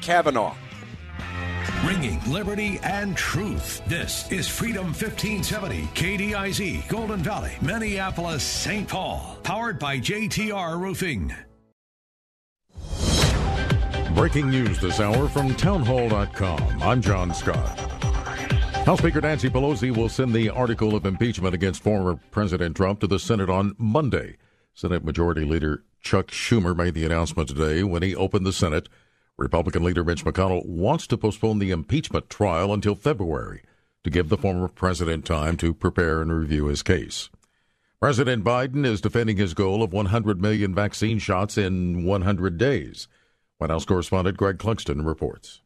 Kavanaugh. Ringing liberty and truth. This is Freedom 1570, KDIZ, Golden Valley, Minneapolis, St. Paul. Powered by JTR Roofing. Breaking news this hour from townhall.com. I'm John Scott. House Speaker Nancy Pelosi will send the article of impeachment against former President Trump to the Senate on Monday. Senate Majority Leader Chuck Schumer made the announcement today when he opened the Senate. Republican leader Mitch McConnell wants to postpone the impeachment trial until February to give the former president time to prepare and review his case. President Biden is defending his goal of 100 million vaccine shots in 100 days. White House correspondent Greg Clugston reports.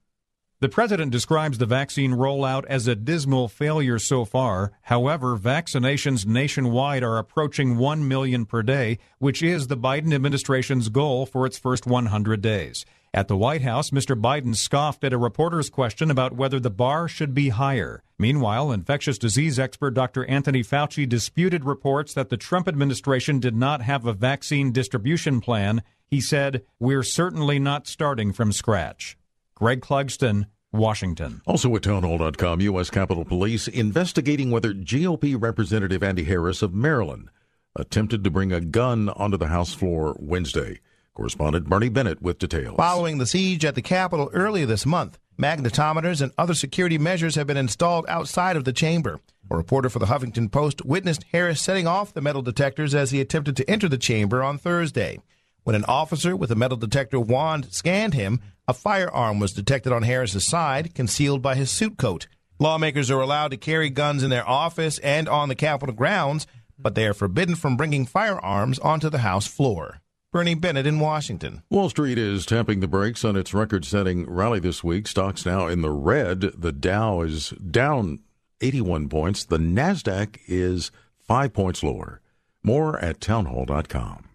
The president describes the vaccine rollout as a dismal failure so far. However, vaccinations nationwide are approaching 1 million per day, which is the Biden administration's goal for its first 100 days. At the White House, Mr. Biden scoffed at a reporter's question about whether the bar should be higher. Meanwhile, infectious disease expert Dr. Anthony Fauci disputed reports that the Trump administration did not have a vaccine distribution plan. He said, We're certainly not starting from scratch. Greg Clugston, Washington. Also at townhall.com, U.S. Capitol Police investigating whether GOP Representative Andy Harris of Maryland attempted to bring a gun onto the House floor Wednesday. Correspondent Bernie Bennett with details. Following the siege at the Capitol earlier this month, magnetometers and other security measures have been installed outside of the chamber. A reporter for the Huffington Post witnessed Harris setting off the metal detectors as he attempted to enter the chamber on Thursday. When an officer with a metal detector wand scanned him, a firearm was detected on Harris's side, concealed by his suit coat. Lawmakers are allowed to carry guns in their office and on the Capitol grounds, but they are forbidden from bringing firearms onto the House floor. Bernie Bennett in Washington. Wall Street is tapping the brakes on its record setting rally this week. Stocks now in the red. The Dow is down 81 points. The NASDAQ is five points lower. More at townhall.com.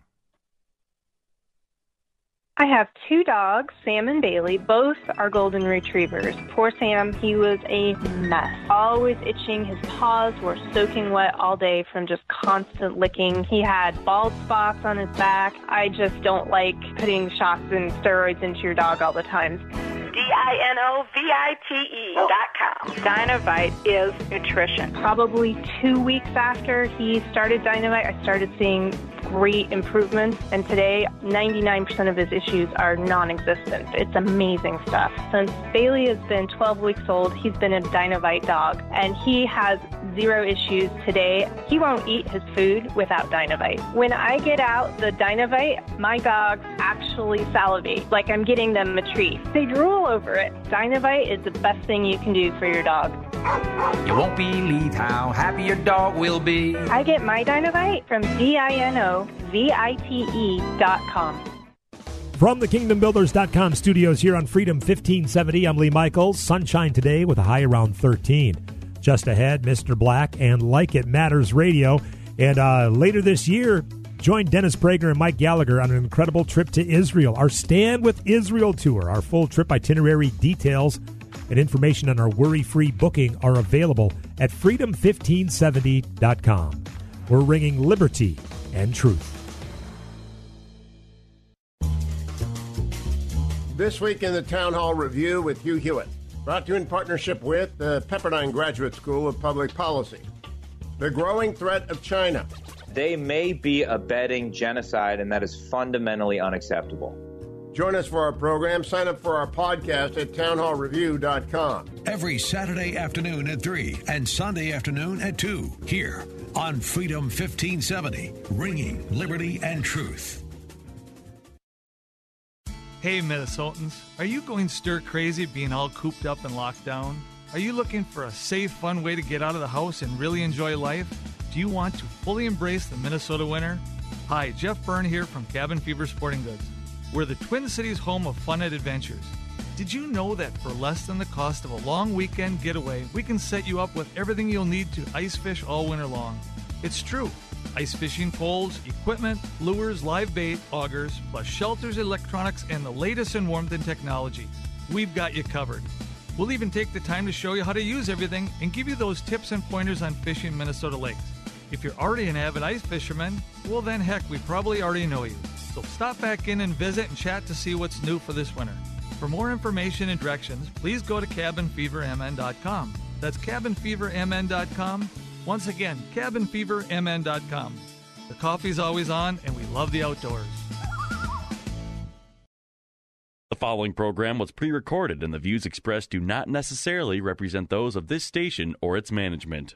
I have two dogs, Sam and Bailey. Both are golden retrievers. Poor Sam, he was a mess. Always itching. His paws were soaking wet all day from just constant licking. He had bald spots on his back. I just don't like putting shots and steroids into your dog all the time. D-I-N-O-V-I-T-E oh. dot com. Dinovite is nutrition. Probably two weeks after he started Dinovite, I started seeing great improvements. And today, 99% of his issues are non existent. It's amazing stuff. Since Bailey has been 12 weeks old, he's been a Dinovite dog, and he has zero issues today. He won't eat his food without Dinovite. When I get out the Dinovite, my dogs actually salivate, like I'm getting them a treat. They drool over it. Dinovite is the best thing you can do for your dog. You won't believe how happy your dog will be. I get my Dinovite from D-I-N-O-V-I-T-E dot com. From the KingdomBuilders.com studios here on Freedom 1570, I'm Lee Michaels. Sunshine today with a high around 13. Just ahead, Mr. Black and Like It Matters Radio. And uh, later this year, join Dennis Prager and Mike Gallagher on an incredible trip to Israel. Our Stand with Israel tour. Our full trip itinerary details and information on our worry free booking are available at freedom1570.com. We're ringing liberty and truth. This week in the Town Hall Review with Hugh Hewitt, brought to you in partnership with the Pepperdine Graduate School of Public Policy. The growing threat of China. They may be abetting genocide, and that is fundamentally unacceptable. Join us for our program. Sign up for our podcast at townhallreview.com. Every Saturday afternoon at 3 and Sunday afternoon at 2 here on Freedom 1570, ringing liberty and truth. Hey, Minnesotans, are you going stir crazy being all cooped up and locked down? Are you looking for a safe, fun way to get out of the house and really enjoy life? Do you want to fully embrace the Minnesota winter? Hi, Jeff Byrne here from Cabin Fever Sporting Goods. We're the Twin Cities home of fun and adventures. Did you know that for less than the cost of a long weekend getaway, we can set you up with everything you'll need to ice fish all winter long? It's true. Ice fishing poles, equipment, lures, live bait, augers, plus shelters, electronics, and the latest in warmth and technology. We've got you covered. We'll even take the time to show you how to use everything and give you those tips and pointers on fishing Minnesota lakes. If you're already an avid ice fisherman, well, then heck, we probably already know you. So stop back in and visit and chat to see what's new for this winter. For more information and directions, please go to cabinfevermn.com. That's cabinfevermn.com. Once again, cabinfevermn.com. The coffee's always on, and we love the outdoors. The following program was pre recorded, and the views expressed do not necessarily represent those of this station or its management.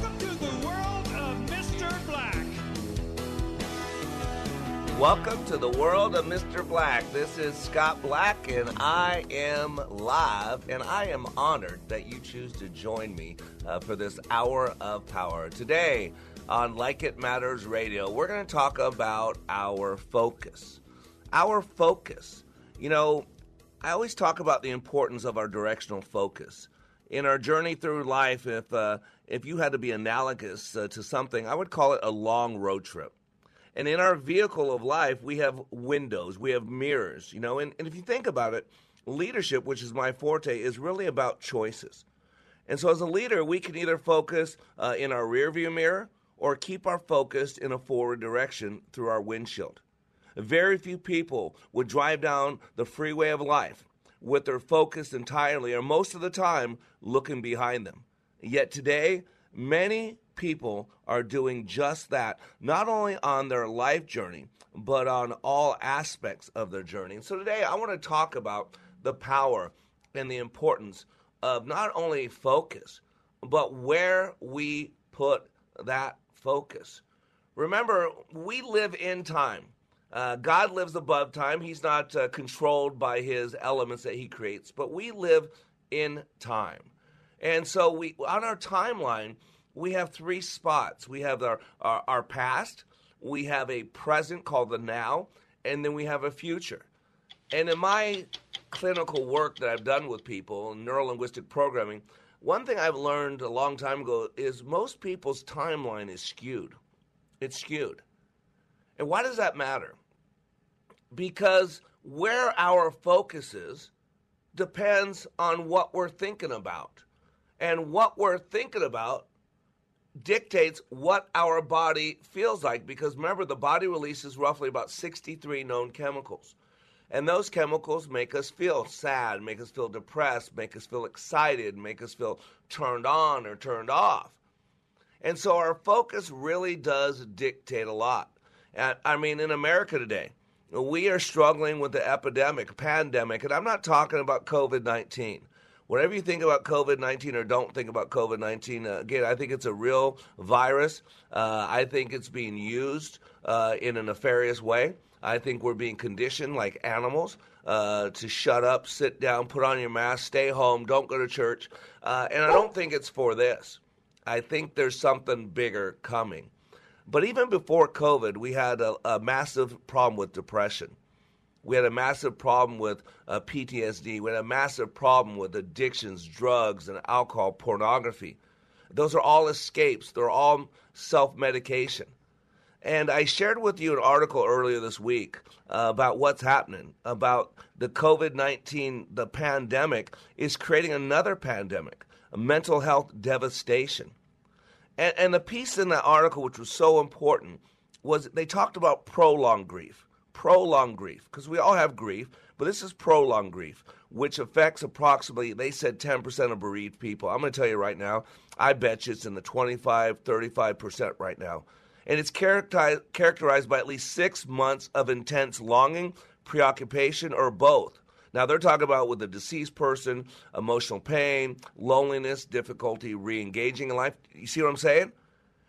Welcome to the world of Mr. Black. This is Scott Black, and I am live, and I am honored that you choose to join me uh, for this hour of power. Today on Like It Matters Radio, we're going to talk about our focus. Our focus. You know, I always talk about the importance of our directional focus. In our journey through life, if, uh, if you had to be analogous uh, to something, I would call it a long road trip. And in our vehicle of life, we have windows, we have mirrors, you know. And, and if you think about it, leadership, which is my forte, is really about choices. And so, as a leader, we can either focus uh, in our rearview mirror or keep our focus in a forward direction through our windshield. Very few people would drive down the freeway of life with their focus entirely, or most of the time, looking behind them. Yet today, many people are doing just that, not only on their life journey, but on all aspects of their journey. And so today I want to talk about the power and the importance of not only focus, but where we put that focus. Remember, we live in time. Uh, God lives above time. He's not uh, controlled by his elements that he creates, but we live in time. And so we on our timeline, we have three spots. We have our, our, our, past, we have a present called the now, and then we have a future. And in my clinical work that I've done with people in neurolinguistic programming, one thing I've learned a long time ago is most people's timeline is skewed. It's skewed. And why does that matter? Because where our focus is depends on what we're thinking about. And what we're thinking about dictates what our body feels like because remember the body releases roughly about 63 known chemicals. And those chemicals make us feel sad make us feel depressed make us feel excited make us feel turned on or turned off. And so our focus really does dictate a lot. And, i mean in america today we are struggling with the epidemic pandemic and i'm not talking about covid-19 whatever you think about COVID 19 or don't think about COVID 19, uh, again, I think it's a real virus. Uh, I think it's being used uh, in a nefarious way. I think we're being conditioned like animals uh, to shut up, sit down, put on your mask, stay home, don't go to church. Uh, and I don't think it's for this. I think there's something bigger coming. But even before COVID, we had a, a massive problem with depression. We had a massive problem with uh, PTSD. We had a massive problem with addictions, drugs, and alcohol, pornography. Those are all escapes, they're all self medication. And I shared with you an article earlier this week uh, about what's happening, about the COVID 19, the pandemic is creating another pandemic, a mental health devastation. And, and the piece in that article, which was so important, was they talked about prolonged grief prolonged grief, because we all have grief, but this is prolonged grief, which affects approximately, they said 10% of bereaved people. I'm going to tell you right now, I bet you it's in the 25, 35% right now. And it's characterized, characterized by at least six months of intense longing, preoccupation, or both. Now, they're talking about with a deceased person, emotional pain, loneliness, difficulty re engaging in life. You see what I'm saying?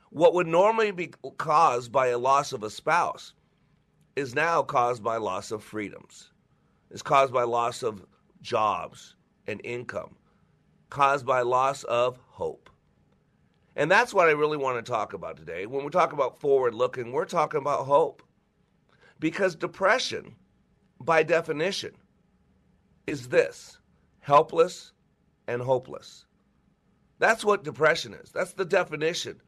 What would normally be caused by a loss of a spouse is now caused by loss of freedoms. is caused by loss of jobs and income, caused by loss of hope. And that's what I really want to talk about today. When we talk about forward looking, we're talking about hope. Because depression, by definition, is this helpless and hopeless. That's what depression is. That's the definition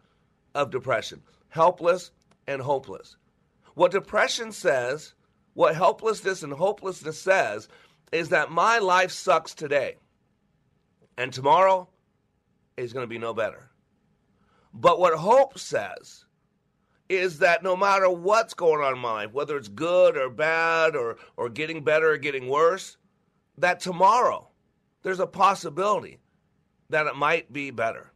of depression helpless and hopeless. What depression says, what helplessness and hopelessness says, is that my life sucks today, and tomorrow is going to be no better. But what hope says is that no matter what's going on in my life, whether it's good or bad or, or getting better or getting worse, that tomorrow there's a possibility that it might be better.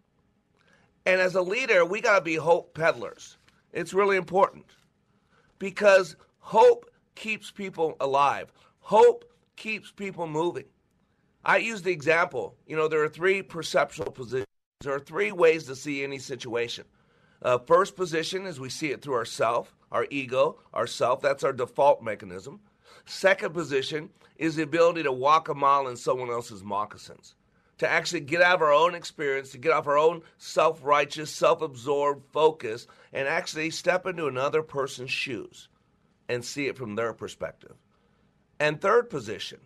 And as a leader, we got to be hope peddlers. It's really important because hope keeps people alive. Hope keeps people moving. I use the example, you know, there are three perceptual positions. There are three ways to see any situation. Uh, first position is we see it through ourself, our ego, our self. That's our default mechanism. Second position is the ability to walk a mile in someone else's moccasins, to actually get out of our own experience, to get off our own self righteous, self absorbed focus, and actually step into another person's shoes and see it from their perspective. And third position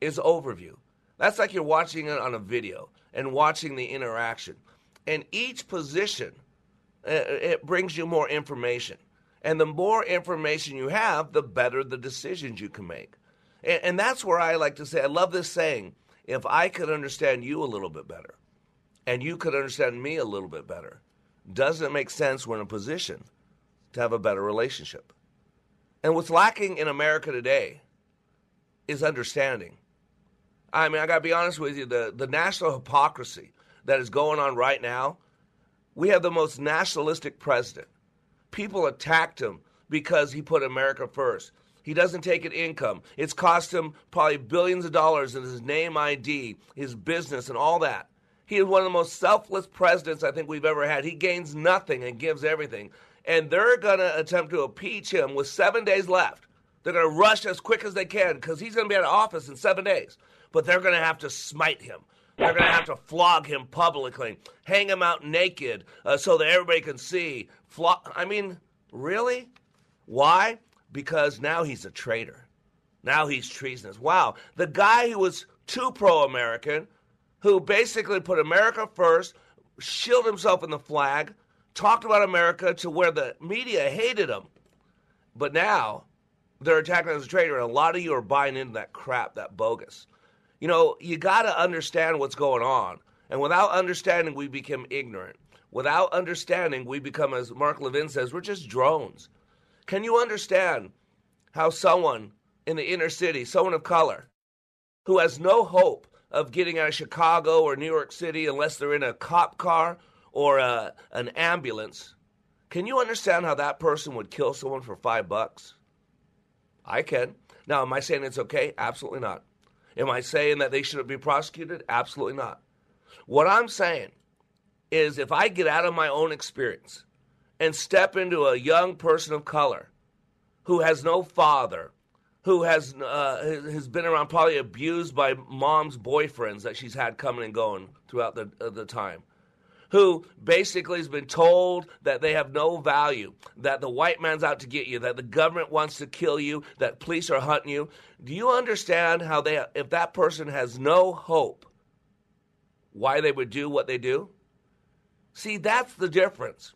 is overview. That's like you're watching it on a video and watching the interaction. And each position, uh, it brings you more information. And the more information you have, the better the decisions you can make. And, and that's where I like to say, I love this saying if I could understand you a little bit better, and you could understand me a little bit better, doesn't it make sense we're in a position to have a better relationship? And what's lacking in America today is understanding. I mean, I got to be honest with you, the, the national hypocrisy that is going on right now, we have the most nationalistic president. People attacked him because he put America first. He doesn't take an income. It's cost him probably billions of dollars in his name ID, his business, and all that. He is one of the most selfless presidents I think we've ever had. He gains nothing and gives everything. And they're going to attempt to impeach him with seven days left. They're going to rush as quick as they can because he's going to be out of office in seven days but they're going to have to smite him. They're going to have to flog him publicly, hang him out naked uh, so that everybody can see. Flog- I mean, really? Why? Because now he's a traitor. Now he's treasonous. Wow. The guy who was too pro American, who basically put America first, shielded himself in the flag, talked about America to where the media hated him. But now they're attacking him as a traitor, and a lot of you are buying into that crap, that bogus. You know, you got to understand what's going on. And without understanding, we become ignorant. Without understanding, we become, as Mark Levin says, we're just drones. Can you understand how someone in the inner city, someone of color, who has no hope of getting out of Chicago or New York City unless they're in a cop car or a, an ambulance, can you understand how that person would kill someone for five bucks? I can. Now, am I saying it's okay? Absolutely not. Am I saying that they shouldn't be prosecuted? Absolutely not. What I'm saying is if I get out of my own experience and step into a young person of color who has no father, who has uh, has been around probably abused by mom's boyfriends that she's had coming and going throughout the uh, the time, who basically has been told that they have no value, that the white man's out to get you, that the government wants to kill you, that police are hunting you. Do you understand how they, if that person has no hope, why they would do what they do? See, that's the difference.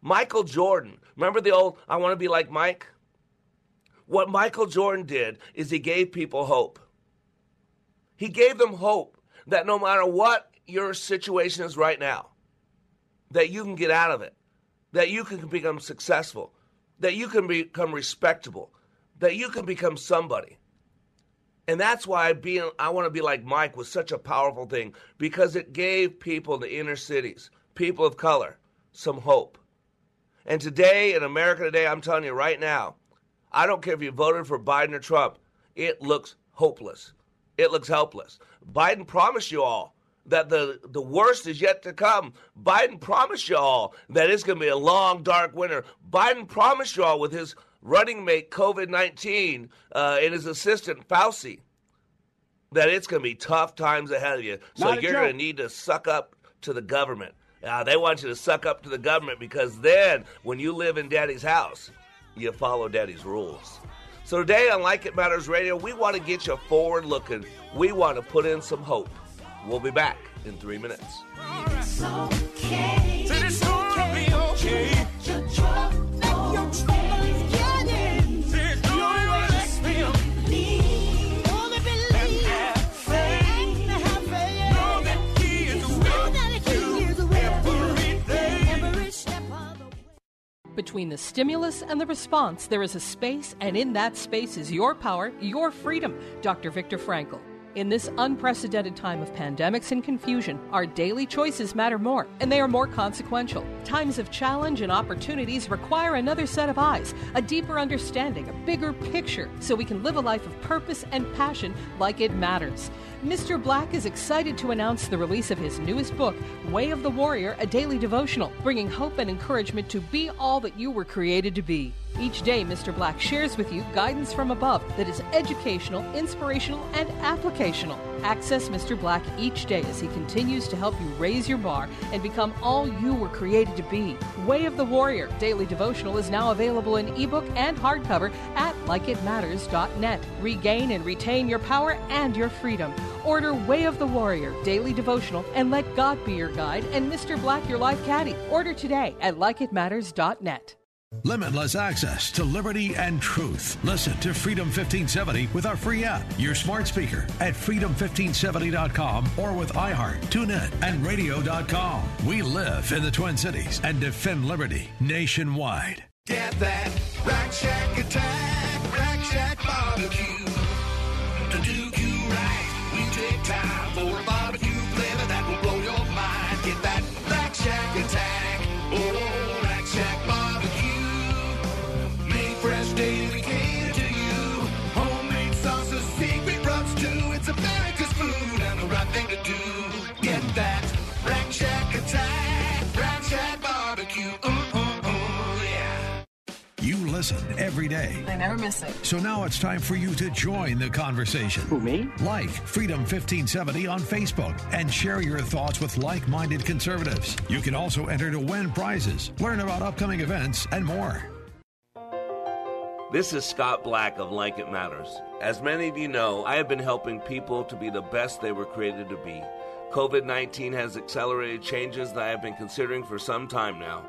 Michael Jordan, remember the old, I want to be like Mike? What Michael Jordan did is he gave people hope. He gave them hope that no matter what your situation is right now, that you can get out of it, that you can become successful, that you can become respectable, that you can become somebody. And that's why being I want to be like Mike was such a powerful thing because it gave people in the inner cities, people of color, some hope. And today in America today, I'm telling you right now, I don't care if you voted for Biden or Trump, it looks hopeless. It looks helpless. Biden promised you all that the, the worst is yet to come. Biden promised y'all that it's going to be a long, dark winter. Biden promised y'all with his running mate COVID 19 uh, and his assistant Fauci that it's going to be tough times ahead of you. So you're going to need to suck up to the government. Uh, they want you to suck up to the government because then when you live in daddy's house, you follow daddy's rules. So today on Like It Matters Radio, we want to get you forward looking. We want to put in some hope. We'll be back in three minutes. Between the stimulus and the response, there is a space, and in that space is your power, your freedom. Dr. Viktor Frankl. In this unprecedented time of pandemics and confusion, our daily choices matter more, and they are more consequential. Times of challenge and opportunities require another set of eyes, a deeper understanding, a bigger picture, so we can live a life of purpose and passion like it matters. Mr. Black is excited to announce the release of his newest book, Way of the Warrior, a daily devotional, bringing hope and encouragement to be all that you were created to be. Each day, Mr. Black shares with you guidance from above that is educational, inspirational, and applicational. Access Mr. Black each day as he continues to help you raise your bar and become all you were created to be. Way of the Warrior Daily Devotional is now available in ebook and hardcover at likeitmatters.net. Regain and retain your power and your freedom. Order Way of the Warrior Daily Devotional and let God be your guide and Mr. Black your life caddy. Order today at likeitmatters.net. Limitless access to liberty and truth. Listen to Freedom 1570 with our free app, your smart speaker at freedom1570.com or with iHeart, TuneIn, and radio.com. We live in the Twin Cities and defend liberty nationwide. Get that Rack Shack attack, time for a listen every day. I never miss it. So now it's time for you to join the conversation. Who, me? Like Freedom 1570 on Facebook and share your thoughts with like minded conservatives. You can also enter to win prizes, learn about upcoming events, and more. This is Scott Black of Like It Matters. As many of you know, I have been helping people to be the best they were created to be. COVID 19 has accelerated changes that I have been considering for some time now.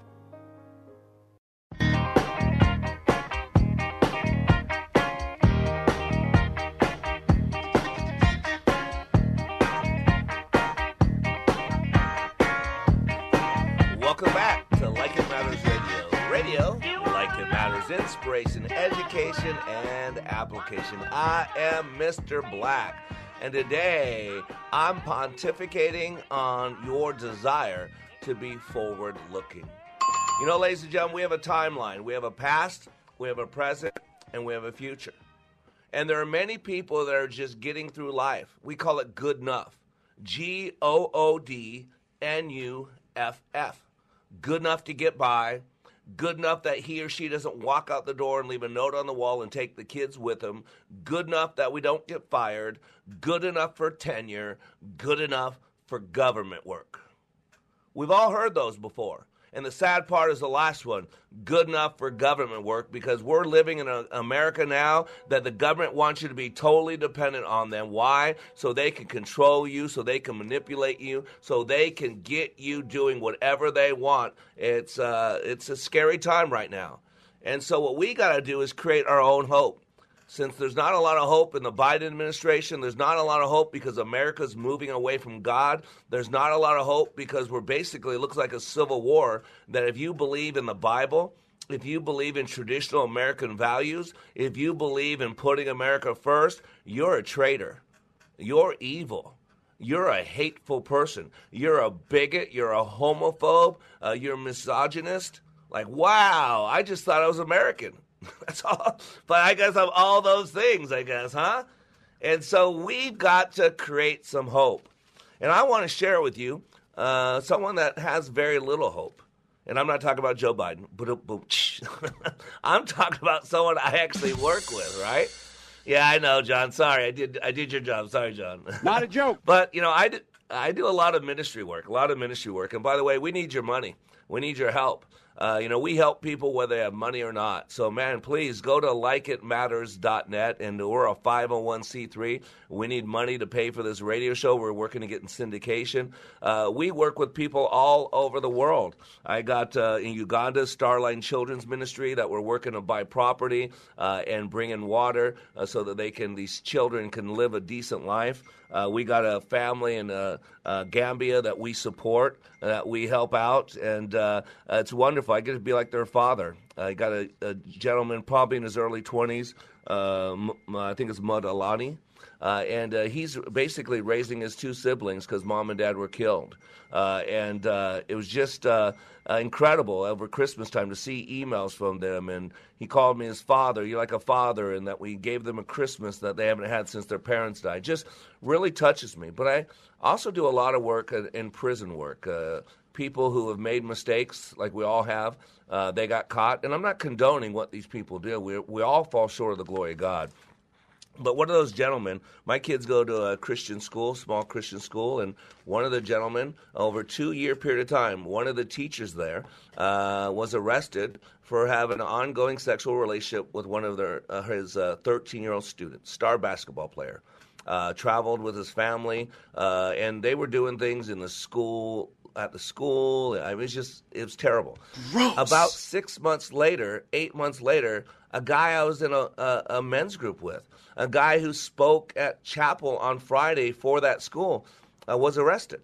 Inspiration, education, and application. I am Mr. Black, and today I'm pontificating on your desire to be forward looking. You know, ladies and gentlemen, we have a timeline. We have a past, we have a present, and we have a future. And there are many people that are just getting through life. We call it good enough. G O O D N U F F. Good enough to get by. Good enough that he or she doesn't walk out the door and leave a note on the wall and take the kids with them. Good enough that we don't get fired. Good enough for tenure. Good enough for government work. We've all heard those before. And the sad part is the last one good enough for government work because we're living in a, America now that the government wants you to be totally dependent on them. Why? So they can control you, so they can manipulate you, so they can get you doing whatever they want. It's, uh, it's a scary time right now. And so what we got to do is create our own hope since there's not a lot of hope in the Biden administration, there's not a lot of hope because America's moving away from God. There's not a lot of hope because we're basically, it looks like a civil war. That if you believe in the Bible, if you believe in traditional American values, if you believe in putting America first, you're a traitor. You're evil. You're a hateful person. You're a bigot. You're a homophobe. Uh, you're misogynist. Like, wow, I just thought I was American. That's all. But I guess I'm all those things, I guess, huh? And so we've got to create some hope. And I want to share with you uh, someone that has very little hope. And I'm not talking about Joe Biden. I'm talking about someone I actually work with, right? Yeah, I know, John. Sorry, I did. I did your job. Sorry, John. Not a joke. but you know, I did, I do a lot of ministry work. A lot of ministry work. And by the way, we need your money. We need your help. Uh, you know, we help people whether they have money or not. So, man, please go to likeitmatters.net, and we're a 501c3. We need money to pay for this radio show. We're working to get in syndication. Uh, we work with people all over the world. I got uh, in Uganda Starline Children's Ministry that we're working to buy property uh, and bring in water uh, so that they can these children can live a decent life. Uh, we got a family in uh, uh, Gambia that we support, that we help out, and uh, it's wonderful. I get to be like their father. I got a, a gentleman probably in his early 20s. I think it's Mud Alani. Uh, and uh, he's basically raising his two siblings because mom and dad were killed. Uh, and uh, it was just uh, uh, incredible over Christmas time to see emails from them. And he called me his father. You're like a father, and that we gave them a Christmas that they haven't had since their parents died. Just really touches me. But I also do a lot of work in prison work. People who have made mistakes, like we all have, they got caught. And I'm not condoning what these people do. We, we all fall short of the glory of God. But one of those gentlemen, my kids go to a Christian school, small Christian school, and one of the gentlemen, over a two year period of time, one of the teachers there uh, was arrested for having an ongoing sexual relationship with one of their, uh, his 13 uh, year old students, star basketball player. Uh, traveled with his family, uh, and they were doing things in the school at the school. I was just it was terrible. Gross. About six months later, eight months later, a guy I was in a, a, a men's group with a guy who spoke at chapel on Friday for that school uh, was arrested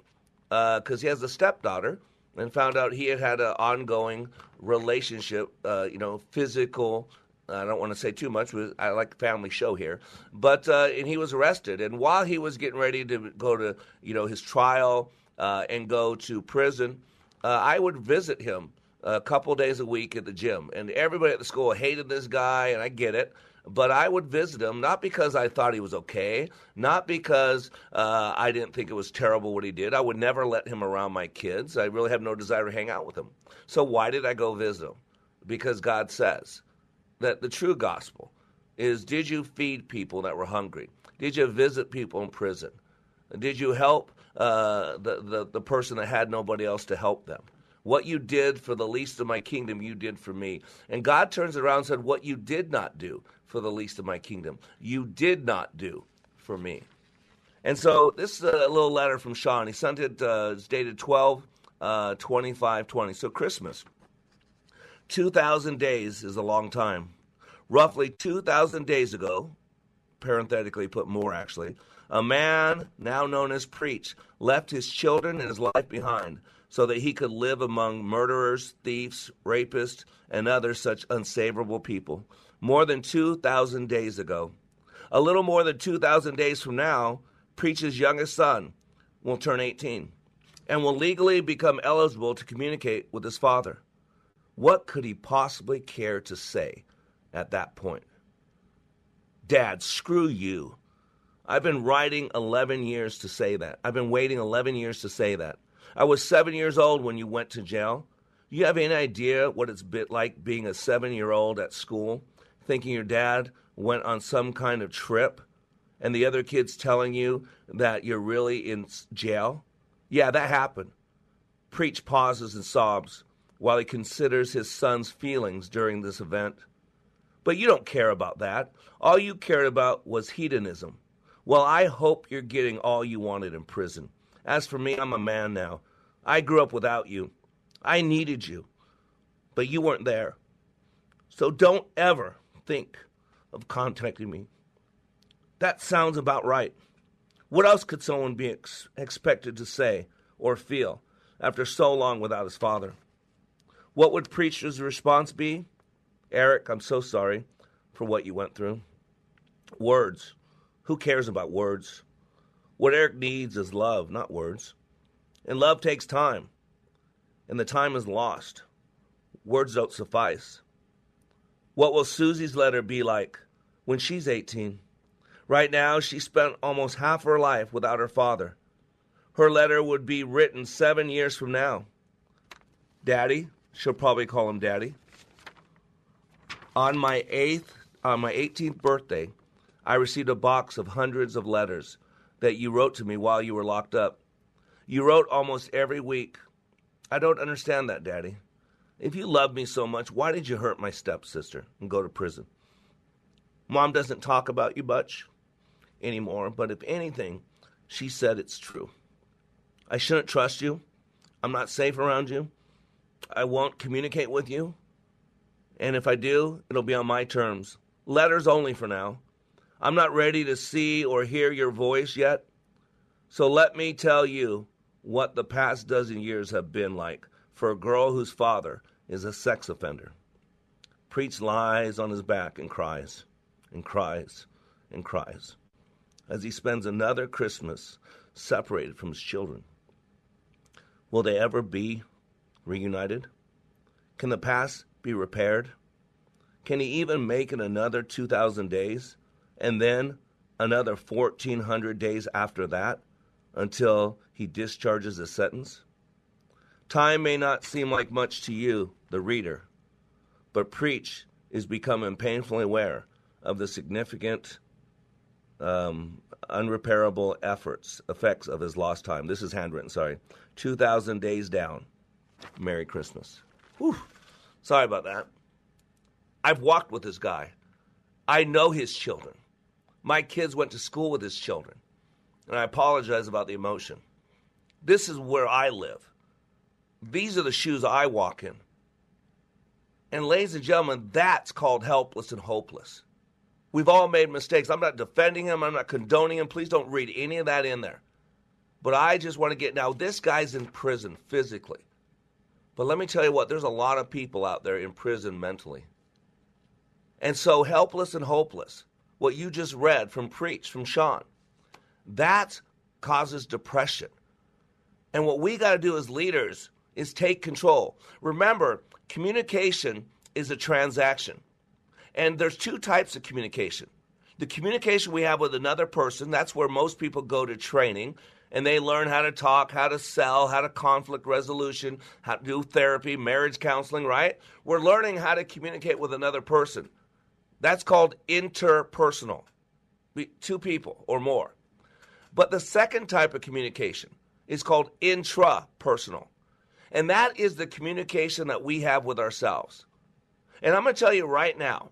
because uh, he has a stepdaughter and found out he had had an ongoing relationship, uh, you know, physical. I don't want to say too much. I like family show here, but uh, and he was arrested. And while he was getting ready to go to you know his trial uh, and go to prison, uh, I would visit him a couple days a week at the gym. And everybody at the school hated this guy, and I get it but I would visit him not because I thought he was okay, not because uh, I didn't think it was terrible what he did. I would never let him around my kids. I really have no desire to hang out with him. So why did I go visit him? Because God says that the true gospel is did you feed people that were hungry? Did you visit people in prison? Did you help uh, the, the, the person that had nobody else to help them? What you did for the least of my kingdom, you did for me. And God turns around and said, What you did not do for the least of my kingdom. You did not do for me. And so this is a little letter from Sean. He sent it, uh, it's dated 12 uh, 25 20. So Christmas. 2,000 days is a long time. Roughly 2,000 days ago, parenthetically put more actually, a man now known as Preach left his children and his life behind so that he could live among murderers, thieves, rapists, and other such unsavourable people more than 2,000 days ago. A little more than 2,000 days from now, Preach's youngest son will turn 18 and will legally become eligible to communicate with his father. What could he possibly care to say at that point? Dad, screw you. I've been writing 11 years to say that. I've been waiting 11 years to say that. I was seven years old when you went to jail. Do you have any idea what it's been like being a seven year old at school? thinking your dad went on some kind of trip and the other kid's telling you that you're really in jail? Yeah, that happened. Preach pauses and sobs. while he considers his son's feelings during this event. But you don't care about that. All you cared about was hedonism. Well, I hope you're getting all you wanted in prison. As for me, I'm a man now. I grew up without you. I needed you, but you weren't there. So don't ever think of contacting me. That sounds about right. What else could someone be ex- expected to say or feel after so long without his father? What would preacher's response be? Eric, I'm so sorry for what you went through. Words. Who cares about words? What Eric needs is love, not words. And love takes time, and the time is lost. Words don't suffice. What will Susie's letter be like when she's 18? Right now, she spent almost half her life without her father. Her letter would be written seven years from now. Daddy, she'll probably call him Daddy. On my eighth, on my 18th birthday, I received a box of hundreds of letters that you wrote to me while you were locked up. You wrote almost every week. I don't understand that, Daddy. If you love me so much, why did you hurt my stepsister and go to prison? Mom doesn't talk about you much anymore, but if anything, she said it's true. I shouldn't trust you. I'm not safe around you. I won't communicate with you. And if I do, it'll be on my terms. Letters only for now. I'm not ready to see or hear your voice yet. So let me tell you what the past dozen years have been like for a girl whose father is a sex offender. Preach lies on his back and cries and cries and cries as he spends another Christmas separated from his children. Will they ever be reunited? Can the past be repaired? Can he even make it another 2,000 days and then another 1,400 days after that until he discharges his sentence? Time may not seem like much to you, the reader, but Preach is becoming painfully aware of the significant, um, unrepairable efforts, effects of his lost time. This is handwritten, sorry. 2,000 days down. Merry Christmas. Whew. Sorry about that. I've walked with this guy. I know his children. My kids went to school with his children. And I apologize about the emotion. This is where I live. These are the shoes I walk in. And, ladies and gentlemen, that's called helpless and hopeless. We've all made mistakes. I'm not defending him, I'm not condoning him. Please don't read any of that in there. But I just want to get now, this guy's in prison physically. But let me tell you what, there's a lot of people out there in prison mentally. And so, helpless and hopeless, what you just read from Preach, from Sean, that causes depression. And what we got to do as leaders is take control. Remember, communication is a transaction. And there's two types of communication. The communication we have with another person, that's where most people go to training and they learn how to talk, how to sell, how to conflict resolution, how to do therapy, marriage counseling, right? We're learning how to communicate with another person. That's called interpersonal, two people or more. But the second type of communication is called intrapersonal. And that is the communication that we have with ourselves. And I'm going to tell you right now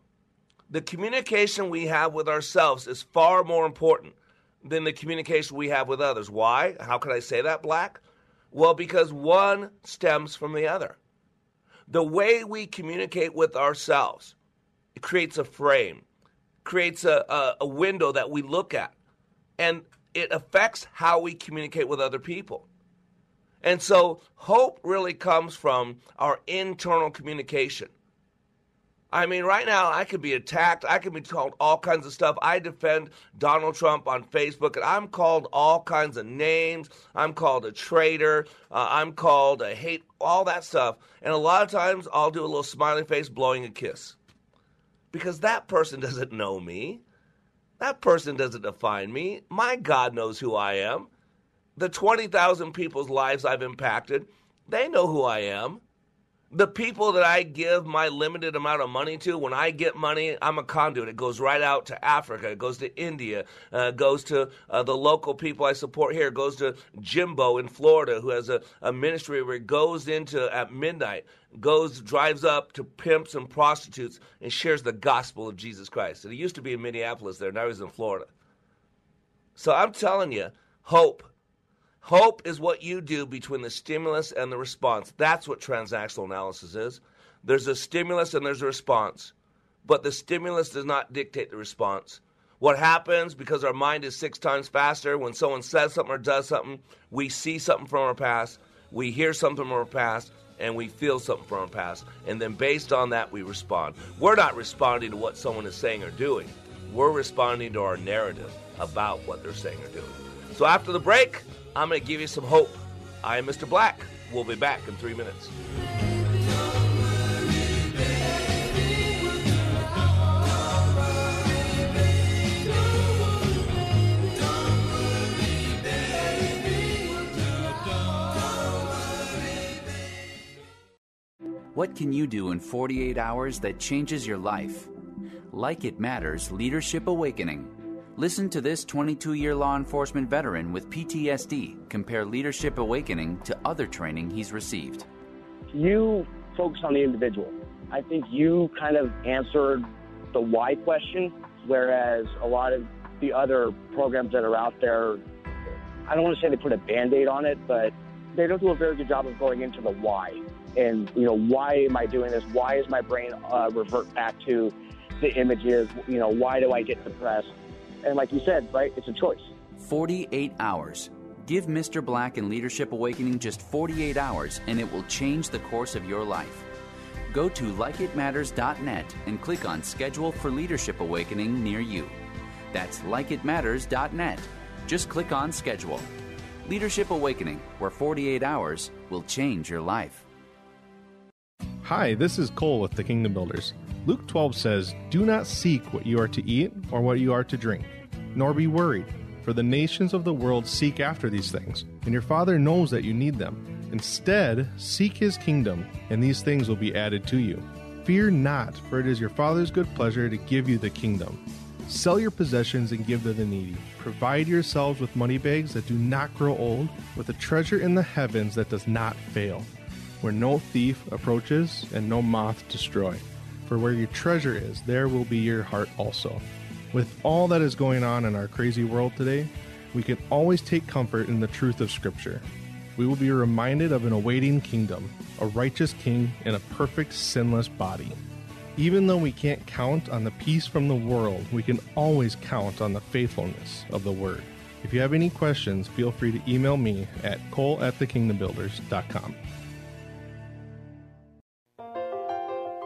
the communication we have with ourselves is far more important than the communication we have with others. Why? How can I say that, Black? Well, because one stems from the other. The way we communicate with ourselves creates a frame, creates a, a, a window that we look at, and it affects how we communicate with other people. And so hope really comes from our internal communication. I mean, right now I could be attacked. I could be called all kinds of stuff. I defend Donald Trump on Facebook, and I'm called all kinds of names. I'm called a traitor. Uh, I'm called a hate, all that stuff. And a lot of times I'll do a little smiley face blowing a kiss because that person doesn't know me. That person doesn't define me. My God knows who I am. The 20,000 people's lives I've impacted, they know who I am. The people that I give my limited amount of money to, when I get money, I'm a conduit. It goes right out to Africa. It goes to India. Uh, goes to uh, the local people I support here. It goes to Jimbo in Florida, who has a, a ministry where it goes into at midnight, goes drives up to pimps and prostitutes and shares the gospel of Jesus Christ. And he used to be in Minneapolis there. Now he's in Florida. So I'm telling you, hope. Hope is what you do between the stimulus and the response. That's what transactional analysis is. There's a stimulus and there's a response, but the stimulus does not dictate the response. What happens because our mind is six times faster when someone says something or does something, we see something from our past, we hear something from our past, and we feel something from our past. And then based on that, we respond. We're not responding to what someone is saying or doing, we're responding to our narrative about what they're saying or doing. So after the break, I'm going to give you some hope. I am Mr. Black. We'll be back in three minutes. What can you do in 48 hours that changes your life? Like It Matters Leadership Awakening. Listen to this 22 year law enforcement veteran with PTSD compare Leadership Awakening to other training he's received. You focus on the individual. I think you kind of answered the why question, whereas a lot of the other programs that are out there, I don't want to say they put a band aid on it, but they don't do a very good job of going into the why. And, you know, why am I doing this? Why is my brain uh, revert back to the images? You know, why do I get depressed? And like you said, right, it's a choice. 48 hours. Give Mr. Black and Leadership Awakening just 48 hours, and it will change the course of your life. Go to likeitmatters.net and click on Schedule for Leadership Awakening near you. That's likeitmatters.net. Just click on Schedule. Leadership Awakening, where 48 hours will change your life. Hi, this is Cole with the Kingdom Builders. Luke 12 says, Do not seek what you are to eat or what you are to drink, nor be worried, for the nations of the world seek after these things, and your Father knows that you need them. Instead, seek his kingdom, and these things will be added to you. Fear not, for it is your Father's good pleasure to give you the kingdom. Sell your possessions and give to the needy. Provide yourselves with money bags that do not grow old, with a treasure in the heavens that does not fail, where no thief approaches and no moth destroy. For where your treasure is, there will be your heart also. With all that is going on in our crazy world today, we can always take comfort in the truth of Scripture. We will be reminded of an awaiting kingdom, a righteous king, and a perfect, sinless body. Even though we can't count on the peace from the world, we can always count on the faithfulness of the Word. If you have any questions, feel free to email me at cole at thekingdombuilders.com.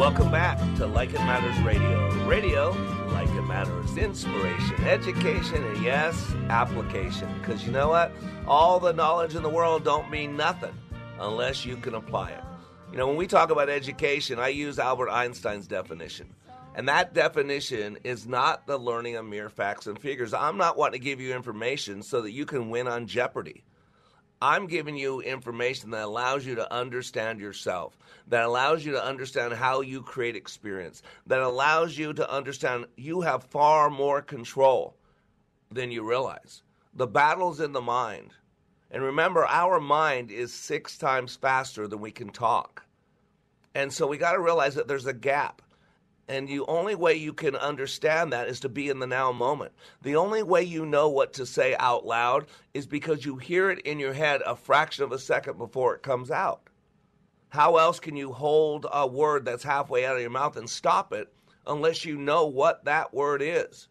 Welcome back to Like It Matters Radio. Radio, like it matters, inspiration, education, and yes, application. Because you know what? All the knowledge in the world don't mean nothing unless you can apply it. You know, when we talk about education, I use Albert Einstein's definition. And that definition is not the learning of mere facts and figures. I'm not wanting to give you information so that you can win on Jeopardy. I'm giving you information that allows you to understand yourself, that allows you to understand how you create experience, that allows you to understand you have far more control than you realize. The battle's in the mind. And remember, our mind is six times faster than we can talk. And so we got to realize that there's a gap. And the only way you can understand that is to be in the now moment. The only way you know what to say out loud is because you hear it in your head a fraction of a second before it comes out. How else can you hold a word that's halfway out of your mouth and stop it unless you know what that word is?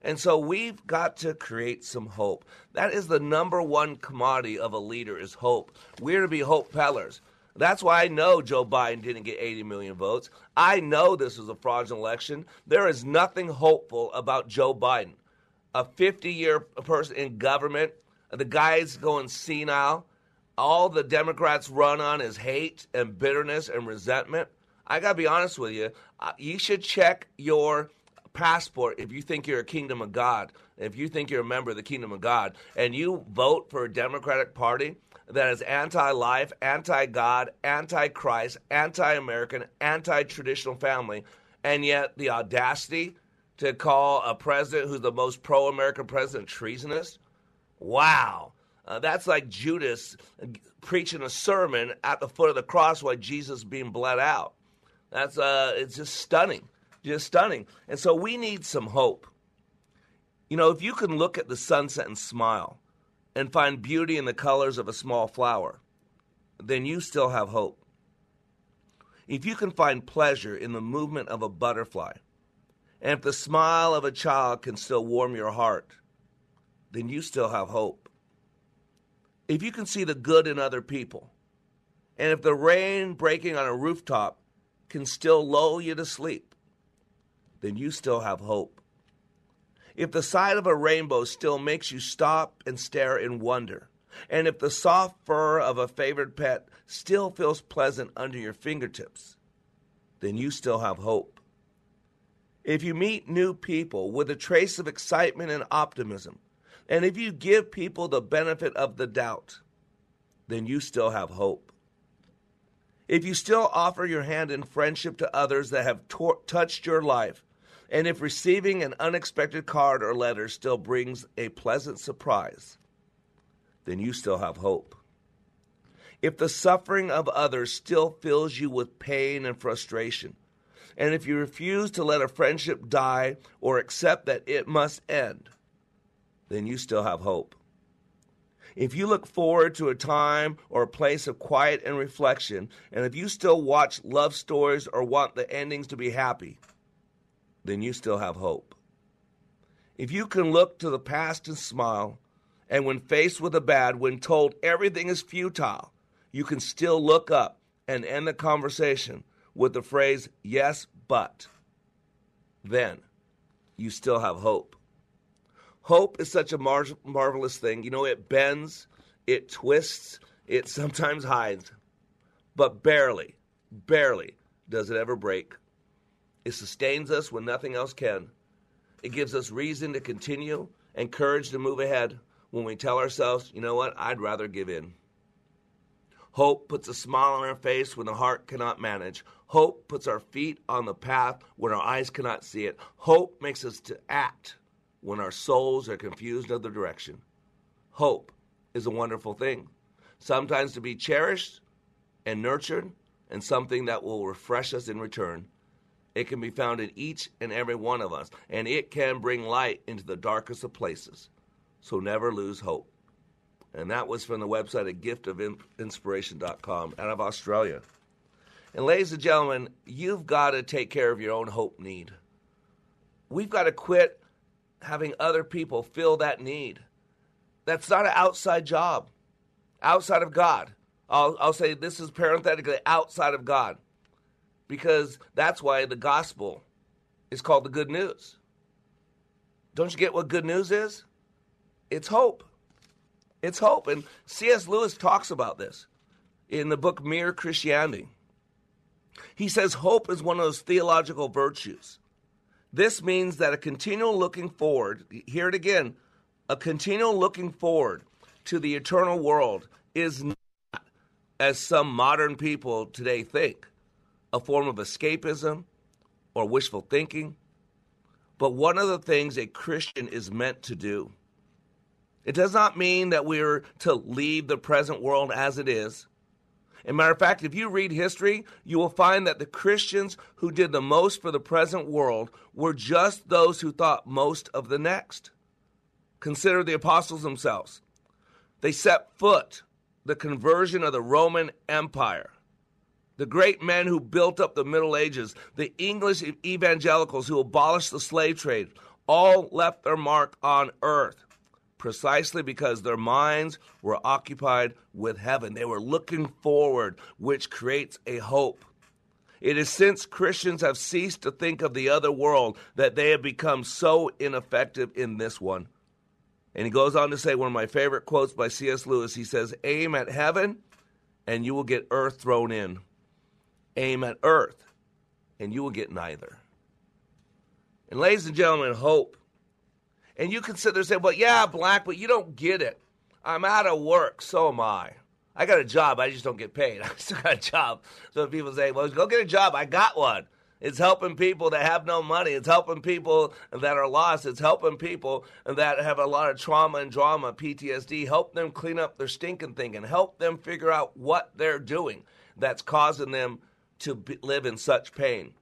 And so we've got to create some hope. That is the number one commodity of a leader is hope. We're to be hope pellers. That's why I know Joe Biden didn't get 80 million votes. I know this was a fraudulent election. There is nothing hopeful about Joe Biden. A 50 year person in government, the guy's going senile. All the Democrats run on is hate and bitterness and resentment. I got to be honest with you. Uh, you should check your passport if you think you're a kingdom of God, if you think you're a member of the kingdom of God, and you vote for a Democratic Party that is anti life, anti God, anti Christ, anti American, anti traditional family, and yet the audacity to call a president who's the most pro American president treasonous? Wow. Uh, that's like Judas preaching a sermon at the foot of the cross while Jesus being bled out. That's uh, it's just stunning, just stunning. And so we need some hope. You know, if you can look at the sunset and smile, and find beauty in the colors of a small flower, then you still have hope. If you can find pleasure in the movement of a butterfly, and if the smile of a child can still warm your heart, then you still have hope. If you can see the good in other people, and if the rain breaking on a rooftop can still lull you to sleep, then you still have hope. If the sight of a rainbow still makes you stop and stare in wonder, and if the soft fur of a favored pet still feels pleasant under your fingertips, then you still have hope. If you meet new people with a trace of excitement and optimism, and if you give people the benefit of the doubt, then you still have hope. If you still offer your hand in friendship to others that have touched your life, and if receiving an unexpected card or letter still brings a pleasant surprise, then you still have hope. If the suffering of others still fills you with pain and frustration, and if you refuse to let a friendship die or accept that it must end, then you still have hope. If you look forward to a time or a place of quiet and reflection, and if you still watch love stories or want the endings to be happy, then you still have hope. If you can look to the past and smile, and when faced with the bad, when told everything is futile, you can still look up and end the conversation with the phrase, yes, but, then you still have hope. Hope is such a mar- marvelous thing. You know, it bends, it twists, it sometimes hides, but barely, barely does it ever break. It sustains us when nothing else can. It gives us reason to continue and courage to move ahead when we tell ourselves, you know what, I'd rather give in. Hope puts a smile on our face when the heart cannot manage. Hope puts our feet on the path when our eyes cannot see it. Hope makes us to act when our souls are confused of the direction. Hope is a wonderful thing, sometimes to be cherished and nurtured, and something that will refresh us in return. It can be found in each and every one of us, and it can bring light into the darkest of places. So never lose hope. And that was from the website at giftofinspiration.com out of Australia. And ladies and gentlemen, you've got to take care of your own hope need. We've got to quit having other people fill that need. That's not an outside job, outside of God. I'll, I'll say this is parenthetically outside of God because that's why the gospel is called the good news. Don't you get what good news is? It's hope. It's hope. And C.S. Lewis talks about this in the book Mere Christianity. He says hope is one of those theological virtues. This means that a continual looking forward, hear it again, a continual looking forward to the eternal world is not, as some modern people today think, a form of escapism or wishful thinking, but one of the things a Christian is meant to do. It does not mean that we're to leave the present world as it is. As a matter of fact, if you read history, you will find that the Christians who did the most for the present world were just those who thought most of the next. Consider the apostles themselves. They set foot the conversion of the Roman Empire. The great men who built up the Middle Ages, the English evangelicals who abolished the slave trade, all left their mark on earth precisely because their minds were occupied with heaven. They were looking forward, which creates a hope. It is since Christians have ceased to think of the other world that they have become so ineffective in this one. And he goes on to say one of my favorite quotes by C.S. Lewis. He says, Aim at heaven, and you will get earth thrown in. Aim at earth, and you will get neither. And, ladies and gentlemen, hope. And you can sit there and say, Well, yeah, black, but you don't get it. I'm out of work, so am I. I got a job, I just don't get paid. I still got a job. So people say, Well, go get a job. I got one. It's helping people that have no money. It's helping people that are lost. It's helping people that have a lot of trauma and drama, PTSD. Help them clean up their stinking thinking. Help them figure out what they're doing that's causing them to be, live in such pain.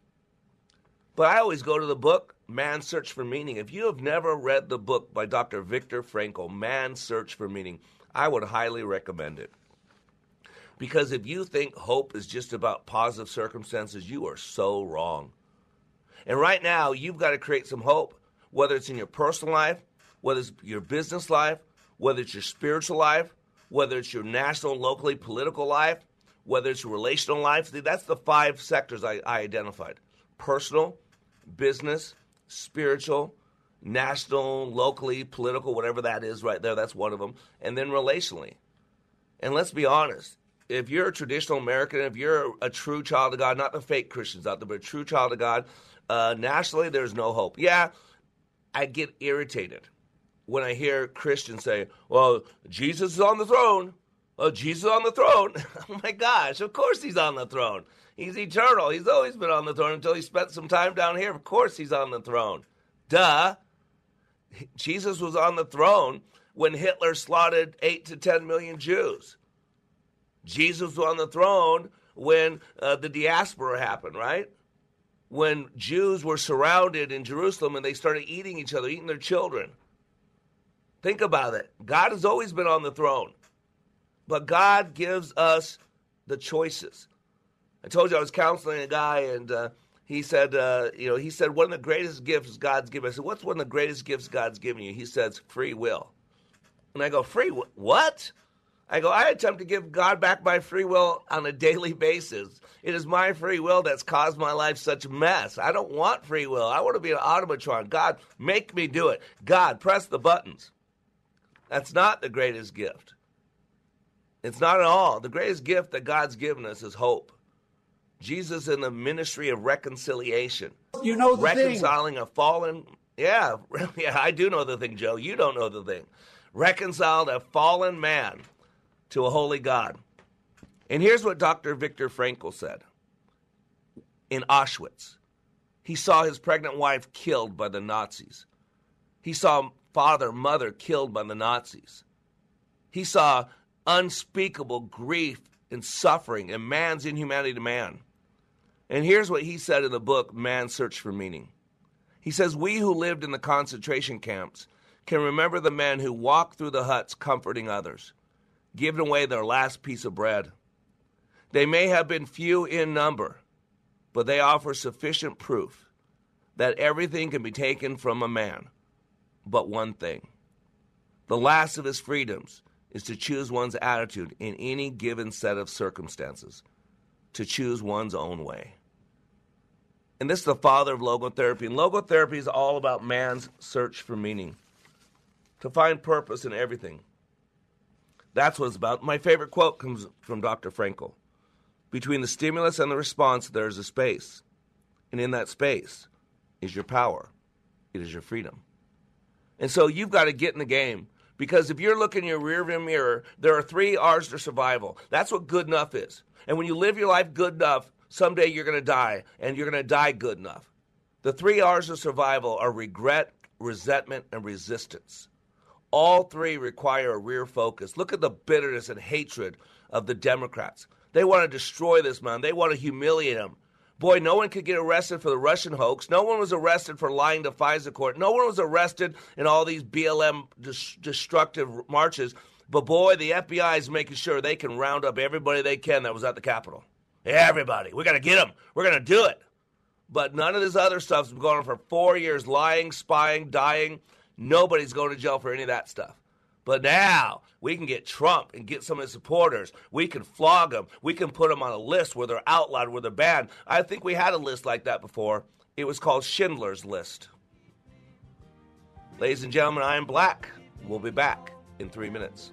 But I always go to the book, Man's Search for Meaning. If you have never read the book by Dr. Viktor Frankl, Man's Search for Meaning, I would highly recommend it. Because if you think hope is just about positive circumstances, you are so wrong. And right now, you've got to create some hope, whether it's in your personal life, whether it's your business life, whether it's your spiritual life, whether it's your national, locally political life, whether it's relational life. That's the five sectors I, I identified personal, business, spiritual, national, locally, political, whatever that is right there. That's one of them. And then relationally. And let's be honest, if you're a traditional American, if you're a true child of God, not the fake Christians out there, but a true child of God, uh, nationally, there's no hope. Yeah, I get irritated when I hear Christians say, well, Jesus is on the throne. Oh, Jesus on the throne. oh my gosh, of course he's on the throne. He's eternal. He's always been on the throne until he spent some time down here. Of course he's on the throne. Duh. Jesus was on the throne when Hitler slaughtered 8 to 10 million Jews. Jesus was on the throne when uh, the diaspora happened, right? When Jews were surrounded in Jerusalem and they started eating each other, eating their children. Think about it. God has always been on the throne, but God gives us the choices. I told you I was counseling a guy, and uh, he said, uh, you know, he said one of the greatest gifts God's given. I said, what's one of the greatest gifts God's given you? He says, free will. And I go, free wh- what? I go, I attempt to give God back my free will on a daily basis. It is my free will that's caused my life such mess. I don't want free will. I want to be an automatron. God, make me do it. God, press the buttons. That's not the greatest gift. It's not at all. The greatest gift that God's given us is hope. Jesus in the ministry of reconciliation. You know the reconciling thing. a fallen. Yeah, yeah, I do know the thing, Joe. You don't know the thing. Reconciled a fallen man to a holy God. And here's what Dr. Viktor Frankl said in Auschwitz. He saw his pregnant wife killed by the Nazis. He saw father, mother killed by the Nazis. He saw unspeakable grief and suffering and man's inhumanity to man. And here's what he said in the book, Man's Search for Meaning. He says, We who lived in the concentration camps can remember the men who walked through the huts comforting others, giving away their last piece of bread. They may have been few in number, but they offer sufficient proof that everything can be taken from a man but one thing. The last of his freedoms is to choose one's attitude in any given set of circumstances, to choose one's own way. And this is the father of logotherapy. And logotherapy is all about man's search for meaning, to find purpose in everything. That's what it's about. My favorite quote comes from Dr. Frankl. Between the stimulus and the response, there is a space. And in that space is your power, it is your freedom. And so you've got to get in the game. Because if you're looking in your rearview mirror, there are three R's to survival. That's what good enough is. And when you live your life good enough, someday you're going to die, and you're going to die good enough. The three R's of survival are regret, resentment, and resistance. All three require a rear focus. Look at the bitterness and hatred of the Democrats. They want to destroy this man. They want to humiliate him. Boy, no one could get arrested for the Russian hoax. No one was arrested for lying to FISA court. No one was arrested in all these BLM destructive marches. But boy, the FBI is making sure they can round up everybody they can that was at the Capitol. Everybody. We got to get them. We're going to do it. But none of this other stuff's been going on for four years lying, spying, dying. Nobody's going to jail for any of that stuff. But now we can get Trump and get some of his supporters. We can flog them. We can put them on a list where they're outlawed, where they're banned. I think we had a list like that before. It was called Schindler's List. Ladies and gentlemen, I am Black. We'll be back in three minutes.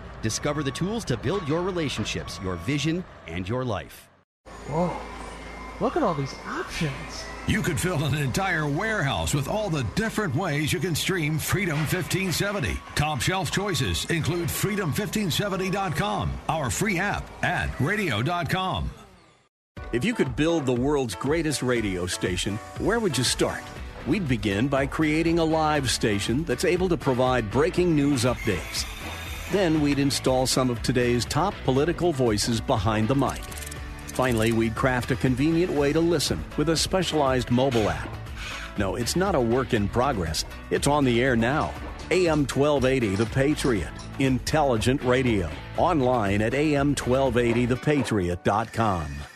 Discover the tools to build your relationships, your vision, and your life. Whoa. Look at all these options. You could fill an entire warehouse with all the different ways you can stream Freedom 1570. Top shelf choices include freedom1570.com, our free app, and radio.com. If you could build the world's greatest radio station, where would you start? We'd begin by creating a live station that's able to provide breaking news updates. Then we'd install some of today's top political voices behind the mic. Finally, we'd craft a convenient way to listen with a specialized mobile app. No, it's not a work in progress. It's on the air now. AM 1280 The Patriot. Intelligent radio. Online at am1280thepatriot.com.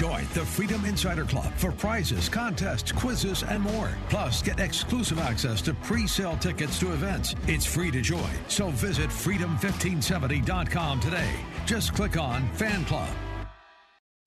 Join the Freedom Insider Club for prizes, contests, quizzes, and more. Plus, get exclusive access to pre sale tickets to events. It's free to join, so visit freedom1570.com today. Just click on Fan Club.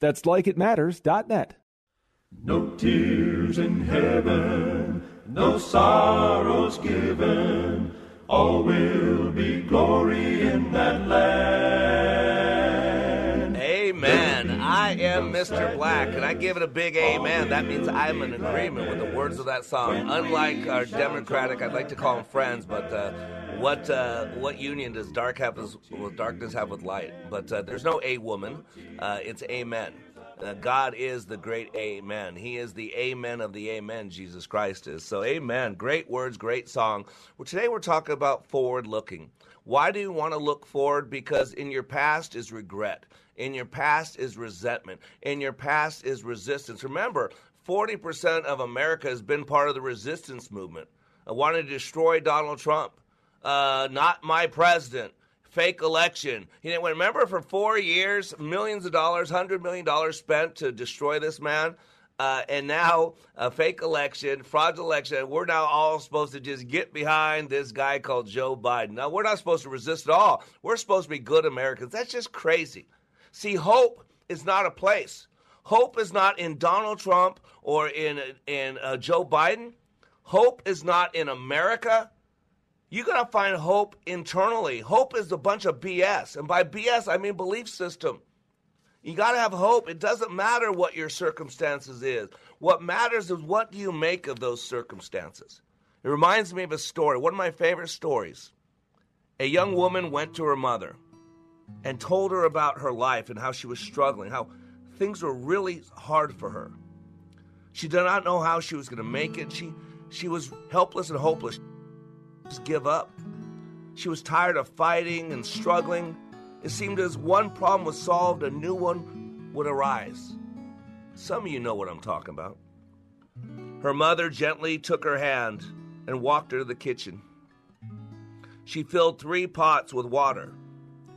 That's likeitmatters.net. No tears in heaven, no sorrows given. All will be glory in that land. Am Mr. Black, and I give it a big amen. That means I'm in agreement with the words of that song. Unlike our Democratic, I'd like to call them friends, but uh, what uh, what union does dark have with darkness have with light? But uh, there's no a woman. Uh, it's amen. Uh, God is the great Amen. He is the Amen of the Amen, Jesus Christ is. So, Amen. Great words, great song. Well, today we're talking about forward looking. Why do you want to look forward? Because in your past is regret. In your past is resentment. In your past is resistance. Remember, 40% of America has been part of the resistance movement. I wanted to destroy Donald Trump. Uh, not my president. Fake election. You know, remember for four years, millions of dollars, hundred million dollars spent to destroy this man. Uh, and now a fake election, fraudulent election. We're now all supposed to just get behind this guy called Joe Biden. Now we're not supposed to resist at all. We're supposed to be good Americans. That's just crazy. See, hope is not a place. Hope is not in Donald Trump or in in uh, Joe Biden. Hope is not in America. You got to find hope internally. Hope is a bunch of BS. And by BS, I mean belief system. You got to have hope. It doesn't matter what your circumstances is. What matters is what do you make of those circumstances. It reminds me of a story, one of my favorite stories. A young woman went to her mother and told her about her life and how she was struggling, how things were really hard for her. She did not know how she was going to make it. She she was helpless and hopeless. Just give up. She was tired of fighting and struggling. It seemed as one problem was solved, a new one would arise. Some of you know what I'm talking about. Her mother gently took her hand and walked her to the kitchen. She filled three pots with water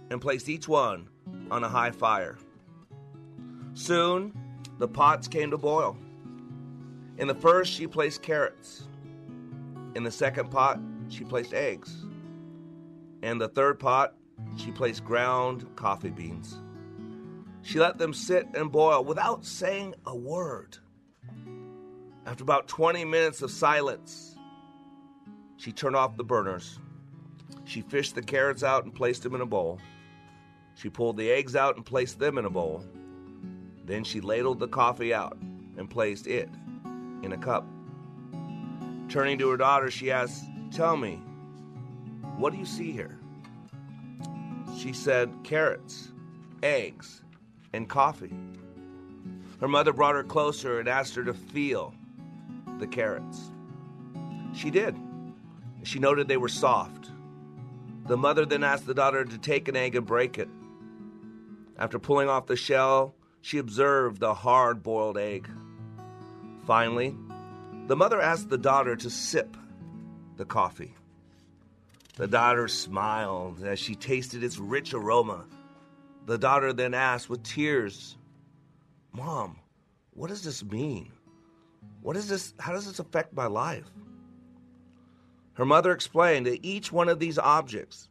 and placed each one on a high fire. Soon, the pots came to boil. In the first, she placed carrots. In the second pot, she placed eggs. In the third pot, she placed ground coffee beans. She let them sit and boil without saying a word. After about 20 minutes of silence, she turned off the burners. She fished the carrots out and placed them in a bowl. She pulled the eggs out and placed them in a bowl. Then she ladled the coffee out and placed it in a cup. Turning to her daughter, she asked, Tell me, what do you see here? She said, Carrots, eggs, and coffee. Her mother brought her closer and asked her to feel the carrots. She did. She noted they were soft. The mother then asked the daughter to take an egg and break it. After pulling off the shell, she observed the hard boiled egg. Finally, the mother asked the daughter to sip the coffee. The daughter smiled as she tasted its rich aroma. The daughter then asked with tears, Mom, what does this mean? What is this? How does this affect my life? Her mother explained that each one of these objects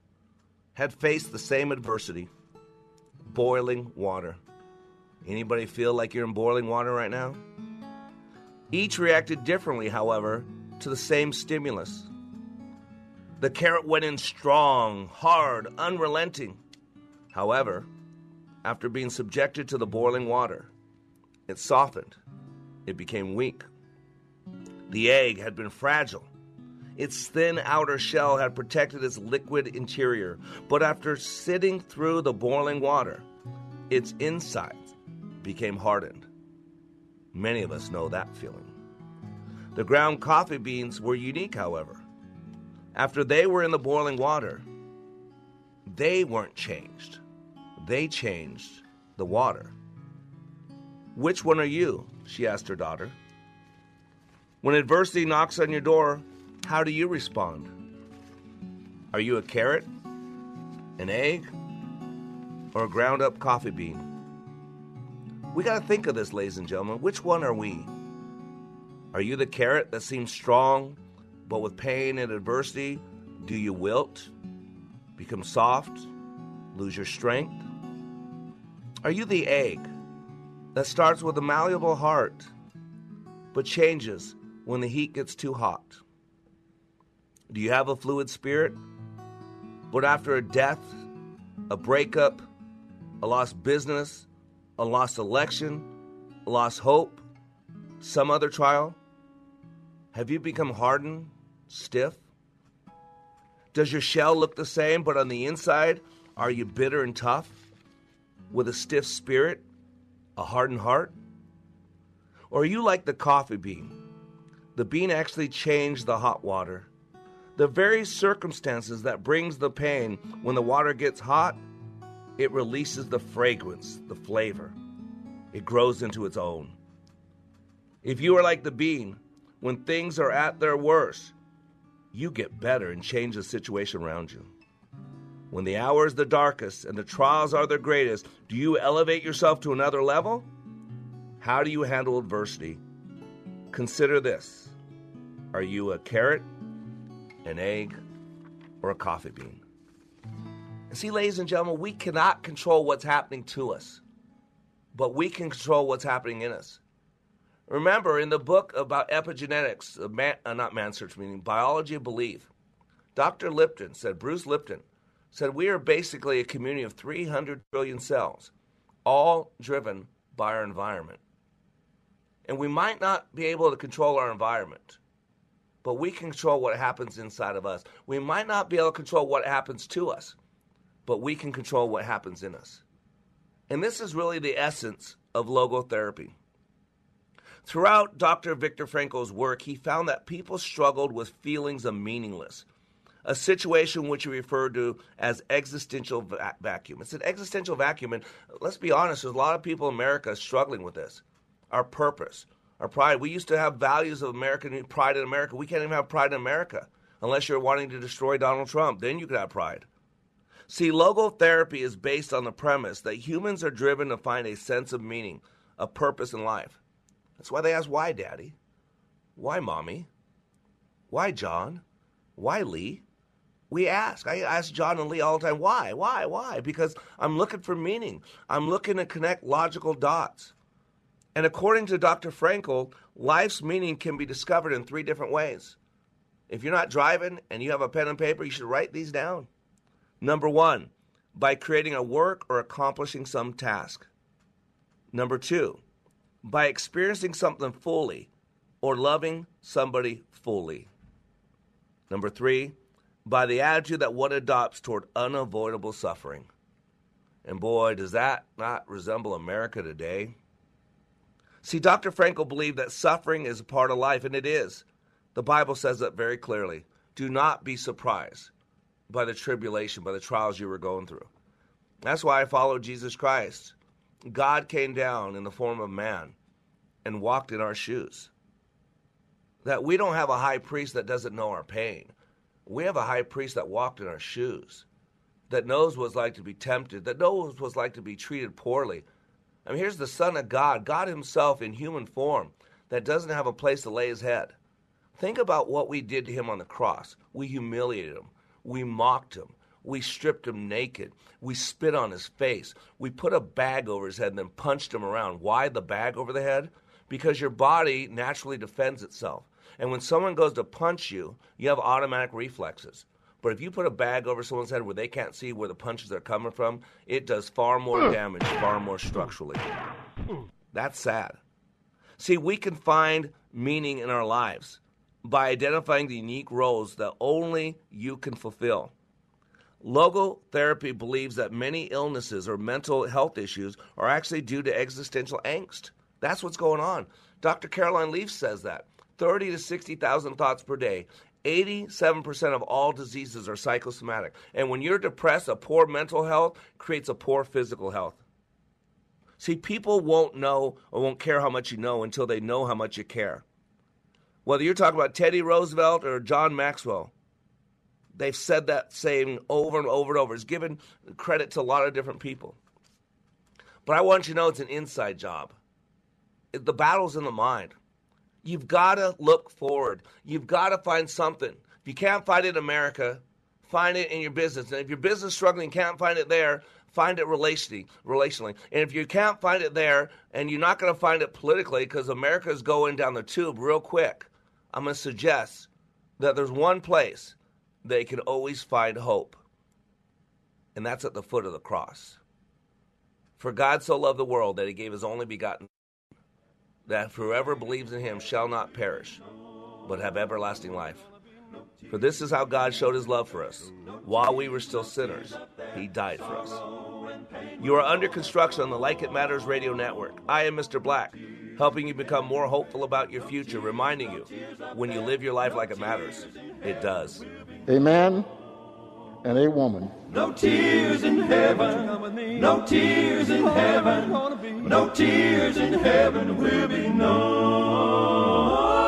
had faced the same adversity boiling water. Anybody feel like you're in boiling water right now? Each reacted differently, however, to the same stimulus. The carrot went in strong, hard, unrelenting. However, after being subjected to the boiling water, it softened. It became weak. The egg had been fragile. Its thin outer shell had protected its liquid interior, but after sitting through the boiling water, its insides became hardened. Many of us know that feeling. The ground coffee beans were unique, however. After they were in the boiling water, they weren't changed. They changed the water. Which one are you? She asked her daughter. When adversity knocks on your door, how do you respond? Are you a carrot, an egg, or a ground up coffee bean? We got to think of this, ladies and gentlemen. Which one are we? Are you the carrot that seems strong, but with pain and adversity, do you wilt, become soft, lose your strength? Are you the egg that starts with a malleable heart, but changes when the heat gets too hot? Do you have a fluid spirit, but after a death, a breakup, a lost business, a lost election, a lost hope, some other trial? Have you become hardened, stiff? Does your shell look the same, but on the inside, are you bitter and tough? With a stiff spirit, A hardened heart? Or are you like the coffee bean? The bean actually changed the hot water. The very circumstances that brings the pain when the water gets hot, it releases the fragrance, the flavor. It grows into its own. If you are like the bean, when things are at their worst, you get better and change the situation around you. When the hour is the darkest and the trials are the greatest, do you elevate yourself to another level? How do you handle adversity? Consider this Are you a carrot, an egg, or a coffee bean? And see, ladies and gentlemen, we cannot control what's happening to us, but we can control what's happening in us. Remember, in the book about epigenetics, uh, man, uh, not man search, meaning biology of belief, Dr. Lipton said, Bruce Lipton said, we are basically a community of 300 trillion cells, all driven by our environment. And we might not be able to control our environment, but we can control what happens inside of us. We might not be able to control what happens to us, but we can control what happens in us. And this is really the essence of logotherapy. Throughout Dr. Viktor Frankl's work, he found that people struggled with feelings of meaningless, a situation which he referred to as existential va- vacuum. It's an existential vacuum, and let's be honest, there's a lot of people in America struggling with this. Our purpose, our pride. We used to have values of American pride in America. We can't even have pride in America unless you're wanting to destroy Donald Trump. Then you could have pride. See, logotherapy is based on the premise that humans are driven to find a sense of meaning, a purpose in life. That's why they ask, why, Daddy? Why, Mommy? Why, John? Why, Lee? We ask. I ask John and Lee all the time, why, why, why? Because I'm looking for meaning. I'm looking to connect logical dots. And according to Dr. Frankl, life's meaning can be discovered in three different ways. If you're not driving and you have a pen and paper, you should write these down. Number one, by creating a work or accomplishing some task. Number two, by experiencing something fully or loving somebody fully. Number three, by the attitude that one adopts toward unavoidable suffering. And boy, does that not resemble America today? See, Dr. Frankl believed that suffering is a part of life, and it is. The Bible says that very clearly. Do not be surprised by the tribulation, by the trials you were going through. That's why I followed Jesus Christ. God came down in the form of man and walked in our shoes. That we don't have a high priest that doesn't know our pain. We have a high priest that walked in our shoes, that knows what it's like to be tempted, that knows what it's like to be treated poorly. I mean, here's the Son of God, God Himself in human form, that doesn't have a place to lay His head. Think about what we did to Him on the cross. We humiliated Him, we mocked Him, we stripped Him naked, we spit on His face, we put a bag over His head and then punched Him around. Why the bag over the head? Because your body naturally defends itself. And when someone goes to punch you, you have automatic reflexes. But if you put a bag over someone's head where they can't see where the punches are coming from, it does far more damage, far more structurally. That's sad. See, we can find meaning in our lives by identifying the unique roles that only you can fulfill. Logotherapy believes that many illnesses or mental health issues are actually due to existential angst. That's what's going on. Dr. Caroline Leaf says that. 30 to 60,000 thoughts per day. 87% of all diseases are psychosomatic. And when you're depressed, a poor mental health creates a poor physical health. See, people won't know or won't care how much you know until they know how much you care. Whether you're talking about Teddy Roosevelt or John Maxwell, they've said that saying over and over and over. It's given credit to a lot of different people. But I want you to know it's an inside job. The battle's in the mind. You've got to look forward. You've got to find something. If you can't find it in America, find it in your business. And if your business is struggling, can't find it there, find it relationally. Relationally, and if you can't find it there, and you're not going to find it politically because America is going down the tube real quick, I'm going to suggest that there's one place they can always find hope, and that's at the foot of the cross. For God so loved the world that He gave His only begotten Son, that whoever believes in him shall not perish, but have everlasting life. For this is how God showed his love for us. While we were still sinners, he died for us. You are under construction on the Like It Matters radio network. I am Mr. Black, helping you become more hopeful about your future, reminding you when you live your life like it matters, it does. A man and a woman. No tears in heaven, no tears in heaven, no tears in heaven will be known.